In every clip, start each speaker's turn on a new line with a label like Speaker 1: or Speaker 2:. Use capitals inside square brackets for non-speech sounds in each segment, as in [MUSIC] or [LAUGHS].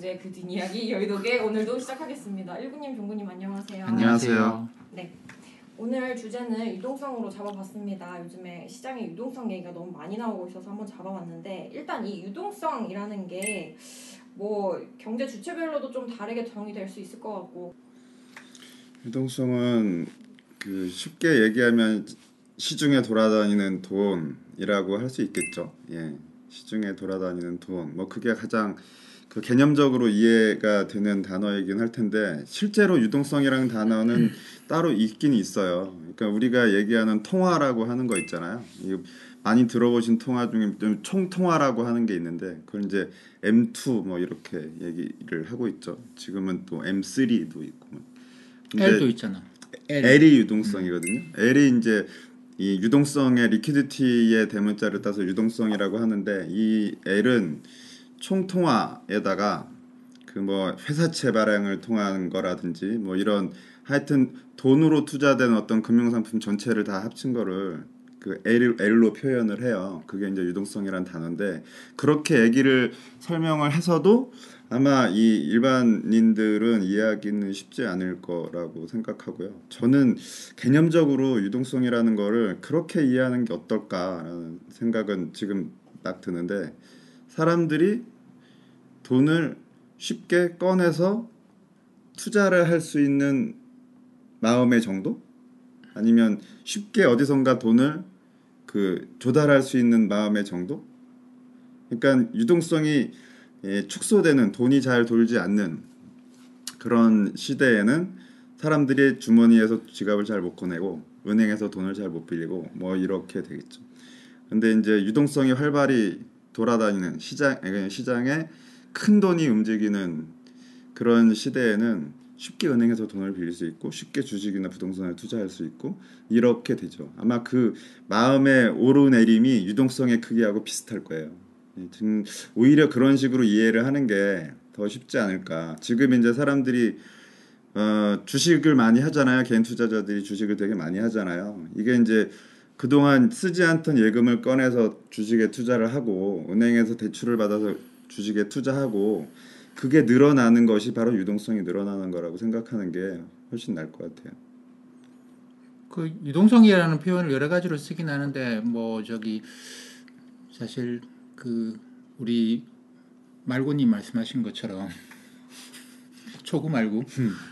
Speaker 1: 경제 그 뒷 이야기 여의도계 오늘도 시작하겠습니다. 일구님, 종구님 안녕하세요.
Speaker 2: 안녕하세요.
Speaker 1: 오늘 주제는 유동성으로 잡아봤습니다. 요즘에 시장에 유동성 얘기가 너무 많이 나오고 있어서 한번 잡아봤는데 일단 이 유동성이라는 게 뭐 경제 주체별로도 좀 다르게 정의될 수 있을 것 같고
Speaker 2: 유동성은 그 쉽게 얘기하면 시중에 돌아다니는 돈이라고 할 수 있겠죠. 예, 시중에 돌아다니는 돈. 뭐 그게 가장 그 개념적으로 이해가 되는 단어이긴 할 텐데 실제로 유동성이라는 단어는 따로 있긴 있어요. 그러니까 우리가 얘기하는 통화라고 하는 거 있잖아요. 이 많이 들어보신 통화 중에 좀 총통화라고 하는 게 있는데 그걸 이제 M2 뭐 이렇게 얘기를 하고 있죠. 지금은 또 M3도 있고. 뭐. 근데
Speaker 3: L도 있잖아. L.
Speaker 2: L이 유동성이거든요. L이 이제 이 유동성의 리퀴디티의 대문자를 따서 유동성이라고 하는데 이 L은 총통화에다가 그 뭐 회사채 발행을 통한 거라든지 뭐 이런 하여튼 돈으로 투자된 어떤 금융상품 전체를 다 합친 거를 그 L, L로 표현을 해요. 그게 이제 유동성이란 단어인데 그렇게 얘기를 설명을 해서도 아마 이 일반인들은 이해하기는 쉽지 않을 거라고 생각하고요. 저는 개념적으로 유동성이라는 거를 그렇게 이해하는 게 어떨까라는 생각은 지금 딱 드는데 사람들이 돈을 쉽게 꺼내서 투자를 할 수 있는 마음의 정도? 아니면 쉽게 어디선가 돈을 그 조달할 수 있는 마음의 정도? 그러니까 유동성이 예, 축소되는 돈이 잘 돌지 않는 그런 시대에는 사람들이 주머니에서 지갑을 잘 못 꺼내고 은행에서 돈을 잘 못 빌리고 뭐 이렇게 되겠죠. 근데 이제 유동성이 활발히 돌아다니는 시장 시장에 큰 돈이 움직이는 그런 시대에는 쉽게 은행에서 돈을 빌릴 수 있고 쉽게 주식이나 부동산을 투자할 수 있고 이렇게 되죠. 아마 그 마음의 오르내림이 유동성의 크기하고 비슷할 거예요. 지금 오히려 그런 식으로 이해를 하는 게 더 쉽지 않을까. 지금 이제 사람들이 어, 주식을 많이 하잖아요. 개인 투자자들이 주식을 되게 많이 하잖아요. 이게 이제 그동안 쓰지 않던 예금을 꺼내서 주식에 투자를 하고 은행에서 대출을 받아서 주식에 투자하고 그게 늘어나는 것이 바로 유동성이 늘어나는 거라고 생각하는 게 훨씬 나을 것 같아요.
Speaker 3: 그 유동성이라는 표현을 여러 가지로 쓰긴 하는데 뭐 저기 사실 그 우리 말고님 말씀하신 것처럼 [LAUGHS] 초구 말고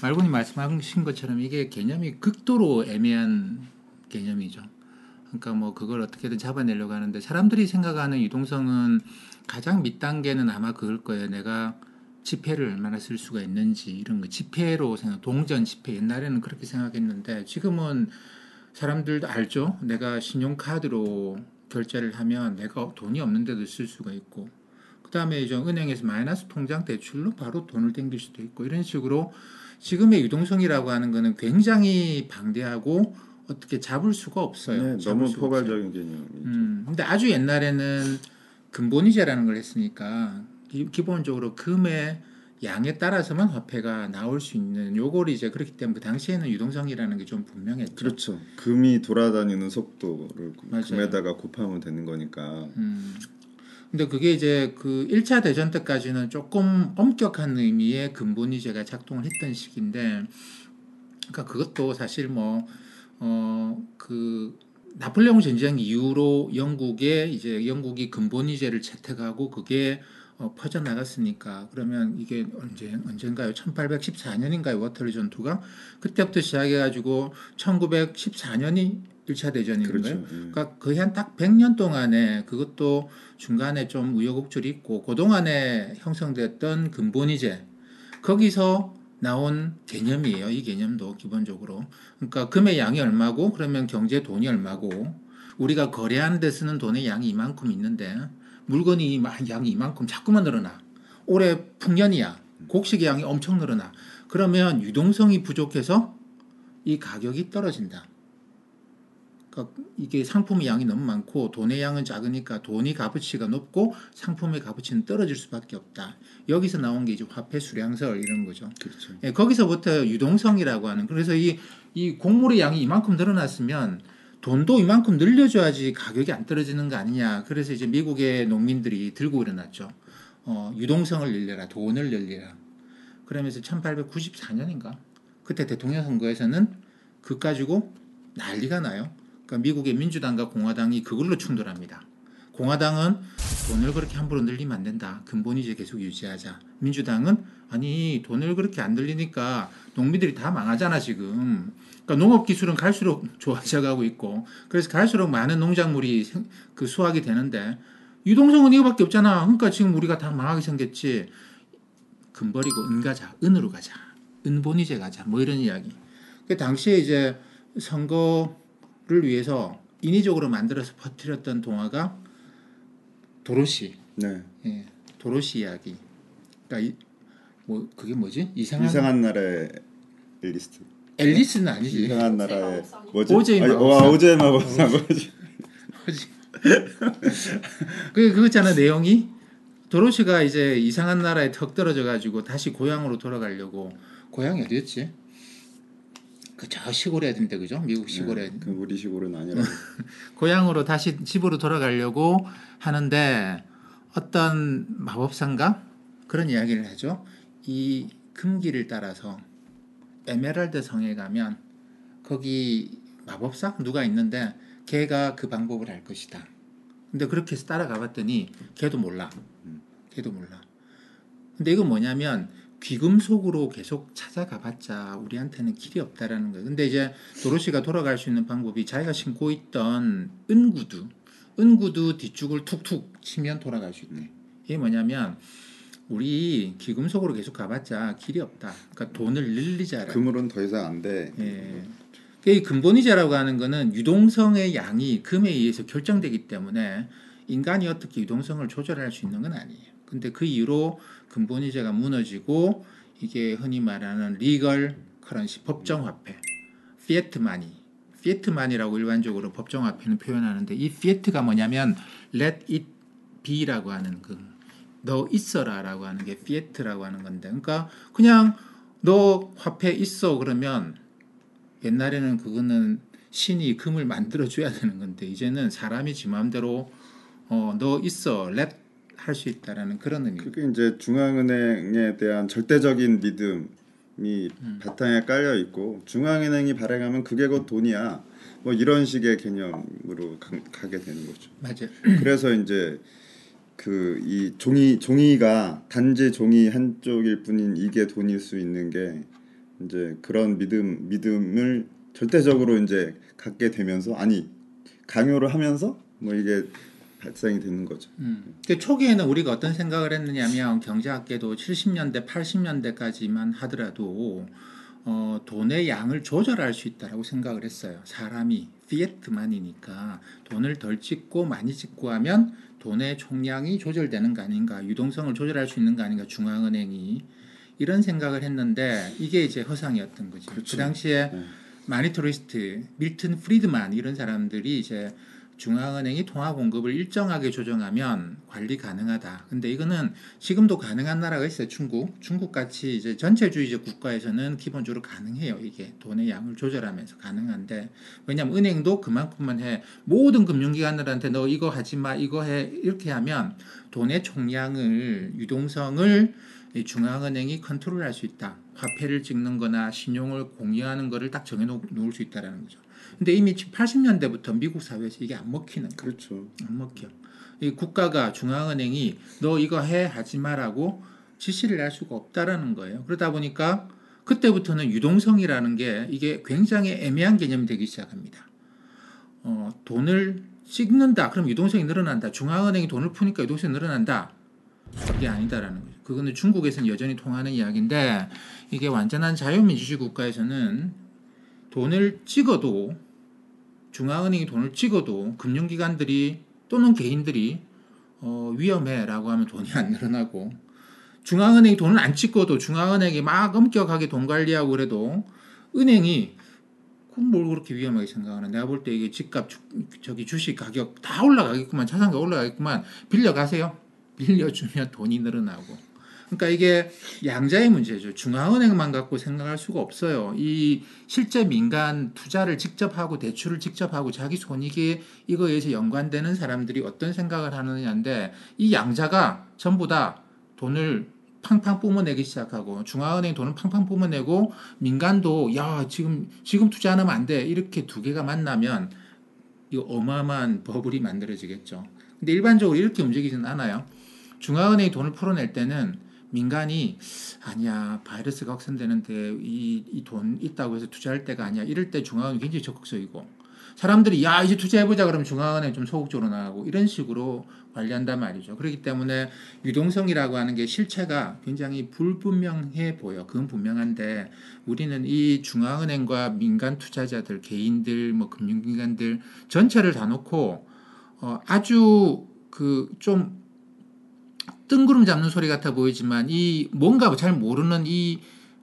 Speaker 3: 말고님 말씀하신 것처럼 이게 개념이 극도로 애매한 개념이죠. 그러니까 뭐 그걸 어떻게든 잡아내려고 하는데 사람들이 생각하는 유동성은 가장 밑 단계는 아마 그걸 거예요. 내가 지폐를 얼마나 쓸 수가 있는지 이런 거 지폐로 생각 동전 지폐 옛날에는 그렇게 생각했는데 지금은 사람들도 알죠. 내가 신용카드로 결제를 하면 내가 돈이 없는데도 쓸 수가 있고 그다음에 이제 은행에서 마이너스 통장 대출로 바로 돈을 땡길 수도 있고 이런 식으로 지금의 유동성이라고 하는 거는 굉장히 방대하고 어떻게 잡을 수가 없어요.
Speaker 2: 네,
Speaker 3: 잡을
Speaker 2: 너무. 포괄적인 개념이죠.
Speaker 3: 음, 근데 아주 옛날에는 근본이자라는 걸 했으니까 기, 기본적으로 금의 양에 따라서만 화폐가 나올 수 있는 요걸 이제 그렇기 때문에 그 당시에는 유동성이라는 게 좀 분명했죠.
Speaker 2: 그렇죠. 금이 돌아다니는 속도를
Speaker 3: 맞아요.
Speaker 2: 금에다가 곱하면 되는 거니까.
Speaker 3: 음. 근데 그게 이제 그 1차 대전 때까지는 조금 엄격한 의미의 근본이제가 작동을 했던 시기인데 그러니까 그것도 사실 뭐 어 그 나폴레옹 전쟁 이후로 영국에 이제 영국이 근본이제를 채택하고 그게 어, 퍼져 나갔으니까 그러면 이게 언제 언젠가요? 1814년인가요? 워터리 전투가 그때부터 시작해 가지고 1914년이 1차 대전인가요?
Speaker 2: 그렇죠. 예.
Speaker 3: 그러니까 거의 한 딱 100년 동안에 그것도 중간에 좀 우여곡절이 있고 그동안에 형성됐던 근본이제 거기서 나온 개념이에요. 이 개념도 기본적으로. 그러니까 금의 양이 얼마고 그러면 경제 돈이 얼마고 우리가 거래하는 데 쓰는 돈의 양이 이만큼 있는데 물건이 마- 양이 이만큼 자꾸만 늘어나. 올해 풍년이야. 곡식의 양이 엄청 늘어나. 그러면 유동성이 부족해서 이 가격이 떨어진다. 그러니까 이게 상품의 양이 너무 많고 돈의 양은 작으니까 돈이 값어치가 높고 상품의 값어치는 떨어질 수밖에 없다. 여기서 나온 게 이제 화폐 수량설 이런 거죠.
Speaker 2: 그렇죠.
Speaker 3: 예, 거기서부터 유동성이라고 하는 그래서 이, 이 곡물의 양이 이만큼 늘어났으면 돈도 이만큼 늘려줘야지 가격이 안 떨어지는 거 아니냐. 그래서 이제 미국의 농민들이 들고 일어났죠. 어, 유동성을 늘려라, 돈을 늘려라. 그러면서 1894년인가 그때 대통령 선거에서는 그 가지고 난리가 나요. 그러니까 미국의 민주당과 공화당이 그걸로 충돌합니다. 공화당은 돈을 그렇게 함부로 늘리면 안 된다. 근본 이제 계속 유지하자. 민주당은 아니 돈을 그렇게 안 늘리니까 농민들이 다 망하잖아 지금. 그러니까 농업 기술은 갈수록 [LAUGHS] 좋아져가고 있고 그래서 갈수록 많은 농작물이 생- 그 수확이 되는데 유동성은 이거밖에 없잖아. 그러니까 지금 우리가 다 망하게 생겼지. 금 버리고 은 가자, 은으로 가자, 은본이제 가자, 뭐 이런 이야기. 그 당시에 이제 선거 를 위해서 인위적으로 만들어서 퍼뜨렸던 동화가 도로시,
Speaker 2: 네.
Speaker 3: 예, 도로시 이야기. 그러니까 이, 뭐 그게 뭐지? 이상한,
Speaker 2: 이상한 나라의 리스트.
Speaker 3: 앨리스는 아니지.
Speaker 2: 이상한 나라의. 뭐지?
Speaker 3: 오즈의
Speaker 2: 아니,
Speaker 3: 마법사.
Speaker 2: 와, 오즈의 마법사 뭐지? [LAUGHS]
Speaker 3: 그 그거잖아 내용이 도로시가 이제 이상한 나라에 턱 떨어져 가지고 다시 고향으로 돌아가려고 고향이 어디였지? 그저 시골에 있는데 그죠? 미국 시골에
Speaker 2: 네, 그 우리 시골은 아니라. [LAUGHS]
Speaker 3: 고향으로 다시 집으로 돌아가려고 하는데 어떤 마법사인가 그런 이야기를 하죠. 이 금길을 따라서 에메랄드 성에 가면 거기 마법사 누가 있는데 걔가 그 방법을 알 것이다. 근데 그렇게 해서 따라가 봤더니 걔도 몰라. 걔도 몰라. 근데 이건 뭐냐면 귀금속으로 계속 찾아가 봤자 우리한테는 길이 없다라는 거예요. 근데 이제 도로시가 돌아갈 수 있는 방법이 자기가 신고 있던 은구두, 은구두 뒤쪽을 툭툭 치면 돌아갈 수 있대. 이게 뭐냐면 우리 귀금속으로 계속 가봤자 길이 없다. 그러니까 돈을 늘리자라.
Speaker 2: 금으로는 더 이상 안 돼.
Speaker 3: 예. 이 금본위제라고 하는 거는 유동성의 양이 금에 의해서 결정되기 때문에 인간이 어떻게 유동성을 조절할 수 있는 건 아니에요. 근데 그 이후로 금본위제가 무너지고 이게 흔히 말하는 legal currency 법정 화폐, fiat money, fiat money라고 일반적으로 법정 화폐는 표현하는데 이 fiat가 뭐냐면 let it be라고 하는 그 너 있어라라고 하는 게 피에트라고 하는 건데 그러니까 그냥 너 화폐 있어 그러면 옛날에는 그거는 신이 금을 만들어 줘야 되는 건데 이제는 사람이 지 마음대로 어 너 있어 렛 할 수 있다라는 그런 의미.
Speaker 2: 그게 이제 중앙은행에 대한 절대적인 믿음이
Speaker 3: 음.
Speaker 2: 바탕에 깔려 있고 중앙은행이 발행하면 그게 곧 돈이야. 뭐 이런 식의 개념으로 가, 가게 되는 거죠.
Speaker 3: 맞아. [CLEARS THROAT]
Speaker 2: 그래서 이제 그 이 종이 종이가 단지 종이 한쪽일 뿐인 이게 돈일 수 있는 게 이제 그런 믿음 믿음을 절대적으로 이제 갖게 되면서 아니 강요를 하면서 뭐 이게 발생이 되는 거죠.
Speaker 3: 음. 그 초기에는 우리가 어떤 생각을 했느냐면 경제학계도 70년대, 80년대까지만 하더라도 어, 돈의 양을 조절할 수 있다라고 생각을 했어요. 사람이 피에트만이니까 돈을 덜 찍고 많이 찍고 하면 돈의 총량이 조절되는 거 아닌가, 유동성을 조절할 수 있는 거 아닌가, 중앙은행이 이런 생각을 했는데 이게 이제 허상이었던 거지. 그
Speaker 2: 그렇죠.
Speaker 3: 당시에
Speaker 2: 네.
Speaker 3: 마니토리스트, 밀튼 프리드만 이런 사람들이 이제 중앙은행이 통화 공급을 일정하게 조정하면 관리 가능하다. 근데 이거는 지금도 가능한 나라가 있어요. 중국. 중국 같이 이제 전체주의적 국가에서는 기본적으로 가능해요. 이게 돈의 양을 조절하면서 가능한데 왜냐하면 은행도 그만큼만 해. 모든 금융기관들한테 너 이거 하지 마, 이거 해 이렇게 하면 돈의 총량을 유동성을 이 중앙은행이 컨트롤할 수 있다. 화폐를 찍는 거나 신용을 공유하는 거를 딱 정해 놓을 수 있다라는 거죠. 근데 이미 80년대부터 미국 사회에서 이게 안 먹히는 거예요.
Speaker 2: 그렇죠.
Speaker 3: 안 먹혀. 이 국가가 중앙은행이 너 이거 해 하지 마라고 지시를 할 수가 없다라는 거예요. 그러다 보니까 그때부터는 유동성이라는 게 이게 굉장히 애매한 개념이 되기 시작합니다. 어, 돈을 찍는다. 그럼 유동성이 늘어난다. 중앙은행이 돈을 푸니까 유동성이 늘어난다. 그게 아니다라는 거죠. 그거는 중국에서는 여전히 통하는 이야기인데 이게 완전한 자유민주주의 국가에서는 돈을 찍어도 중앙은행이 돈을 찍어도 금융기관들이 또는 개인들이 어, 위험해라고 하면 돈이 안 늘어나고 중앙은행이 돈을 안 찍어도 중앙은행이 막 엄격하게 돈 관리하고 그래도 은행이 뭘 그렇게 위험하게 생각하나 내가 볼 때 이게 집값 주, 저기 주식 가격 다 올라가겠구만 자산가 올라가겠구만 빌려 가세요. 빌려주면 돈이 늘어나고 그러니까 이게 양자의 문제죠. 중앙은행만 갖고 생각할 수가 없어요. 이 실제 민간 투자를 직접 하고 대출을 직접 하고 자기 손익에 이거에서 연관되는 사람들이 어떤 생각을 하느냐인데 이 양자가 전부 다 돈을 팡팡 뿜어내기 시작하고 중앙은행 돈을 팡팡 뿜어내고 민간도 야 지금 지금 투자 안 하면 안 돼 이렇게 두 개가 만나면 이거 어마어마한 버블이 만들어지겠죠. 근데 일반적으로 이렇게 움직이지는 않아요. 중앙은행이 돈을 풀어낼 때는 민간이 아니야 바이러스가 확산되는데 이이돈 있다고 해서 투자할 때가 아니야 이럴 때 중앙은행 이 굉장히 적극적이고 사람들이 야 이제 투자해보자 그러면 중앙은행 좀 소극적으로 나가고 이런 식으로 관리한단 말이죠. 그렇기 때문에 유동성이라고 하는 게 실체가 굉장히 불분명해 보여. 그건 분명한데 우리는 이 중앙은행과 민간 투자자들, 개인들, 뭐 금융기관들 전체를 다 놓고 어, 아주 그 좀 뜬구름 잡는 소리 같아 보이지만 이 뭔가 잘 모르는 이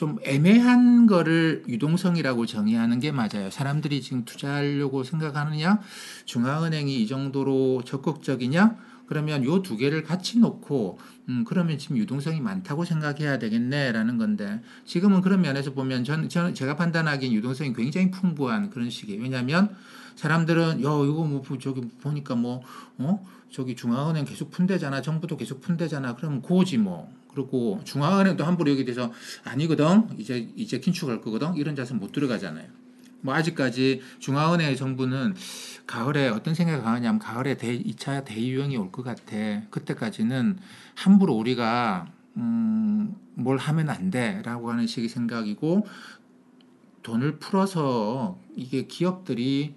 Speaker 3: 좀 애매한 거를 유동성이라고 정의하는 게 맞아요. 사람들이 지금 투자하려고 생각하느냐, 중앙은행이 이 정도로 적극적이냐, 그러면 요 두 개를 같이 놓고, 음, 그러면 지금 유동성이 많다고 생각해야 되겠네라는 건데, 지금은 그런 면에서 보면 전, 저는 제가 판단하기엔 유동성이 굉장히 풍부한 그런 시기예요. 왜냐하면 사람들은, 야, 이거 뭐, 저기 보니까 뭐, 어? 저기 중앙은행 계속 푼대잖아. 정부도 계속 푼대잖아. 그러면 고지 뭐. 그리고 중앙은행도 함부로 여기 대해서 아니거든. 이제 이제 긴축할 거거든. 이런 자세 못 들어가잖아요. 뭐 아직까지 중앙은행의 정부는 가을에 어떤 생각이 강하냐면 가을에 대, 2차 대유행이 올 것 같아. 그때까지는 함부로 우리가 음, 뭘 하면 안 돼라고 하는 식의 생각이고 돈을 풀어서 이게 기업들이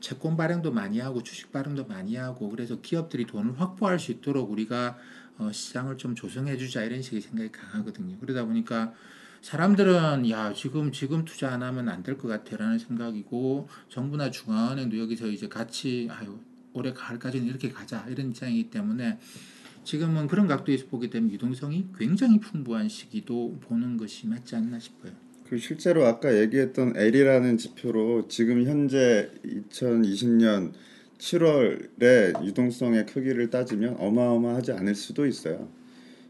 Speaker 3: 채권 발행도 많이 하고 주식 발행도 많이 하고 그래서 기업들이 돈을 확보할 수 있도록 우리가 어, 시장을 좀 조성해 주자 이런 식의 생각이 강하거든요. 그러다 보니까 사람들은 야 지금 지금 투자 안 하면 안 될 것 같아라는 생각이고 정부나 중앙은행도 여기서 이제 같이 아유 올해 가을까지는 이렇게 가자 이런 입장이기 때문에 지금은 그런 각도에서 보게 되면 유동성이 굉장히 풍부한 시기도 보는 것이 맞지 않나 싶어요.
Speaker 2: 그 실제로 아까 얘기했던 L이라는 지표로 지금 현재 2020년 7월에 유동성의 크기를 따지면 어마어마하지 않을 수도 있어요.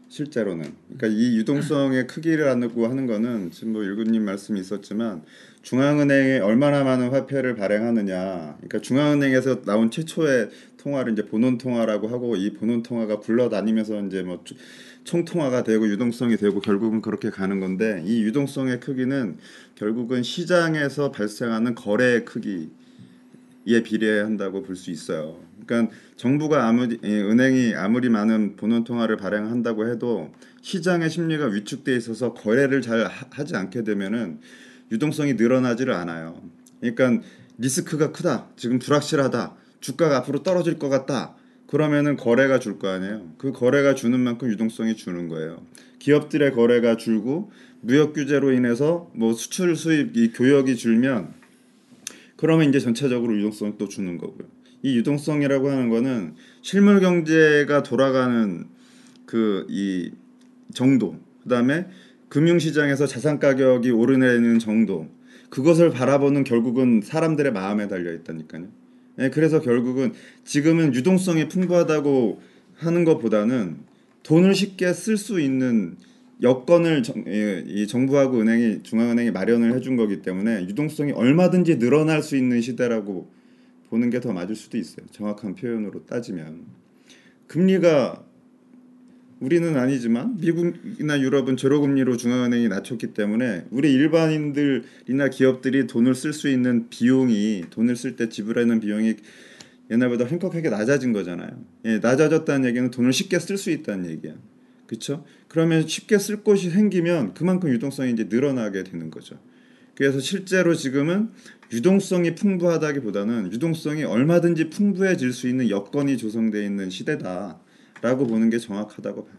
Speaker 2: 실제로는. 그러니까 이 유동성의 크기라고 하는 거는 지금 뭐 일구님 말씀이 있었지만 중앙은행에 얼마나 많은 화폐를 발행하느냐. 그러니까 중앙은행에서 나온 최초의 통화를 이제 본원 통화라고 하고 이 본원 통화가 굴러다니면서 이제 뭐 총통화가 되고 유동성이 되고 결국은 그렇게 가는 건데 이 유동성의 크기는 결국은 시장에서 발생하는 거래의 크기에 비례한다고 볼 수 있어요. 그러니까 정부가 아무리 예, 은행이 아무리 많은 본원 통화를 발행한다고 해도 시장의 심리가 위축돼 있어서 거래를 잘 하- 하지 않게 되면은 유동성이 늘어나지를 않아요. 그러니까 리스크가 크다. 지금 불확실하다. 주가가 앞으로 떨어질 것 같다. 그러면은 거래가 줄 거 아니에요. 그 거래가 주는 만큼 유동성이 주는 거예요. 기업들의 거래가 줄고 무역 규제로 인해서 뭐 수출 수입 이 교역이 줄면 그러면 이제 전체적으로 유동성을 또 주는 거고요. 이 유동성이라고 하는 거는 실물 경제가 돌아가는 그 이 정도, 그다음에 금융 시장에서 자산 가격이 오르내리는 정도, 그것을 바라보는 결국은 사람들의 마음에 달려 있다니까요. 예, 그래서 결국은 지금은 유동성이 풍부하다고 하는 것보다는 돈을 쉽게 쓸 수 있는 여건을 정, 예, 이 정부하고 은행이 중앙은행이 마련을 해준 거기 때문에 유동성이 얼마든지 늘어날 수 있는 시대라고 보는 게 더 맞을 수도 있어요. 정확한 표현으로 따지면 금리가 우리는 아니지만 미국이나 유럽은 제로금리로 중앙은행이 낮췄기 때문에 우리 일반인들이나 기업들이 돈을 쓸 수 있는 비용이 돈을 쓸 때 지불하는 비용이 옛날보다 횡격하게 낮아진 거잖아요. 예, 낮아졌다는 얘기는 돈을 쉽게 쓸 수 있다는 얘기야. 그렇죠? 그러면 쉽게 쓸 곳이 생기면 그만큼 유동성이 이제 늘어나게 되는 거죠. 그래서 실제로 지금은 유동성이 풍부하다기보다는 유동성이 얼마든지 풍부해질 수 있는 여건이 조성되어 있는 시대다라고 보는 게 정확하다고 봐요.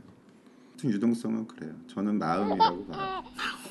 Speaker 2: 유동성은 그래요. 저는 마음이라고 봐요. [LAUGHS]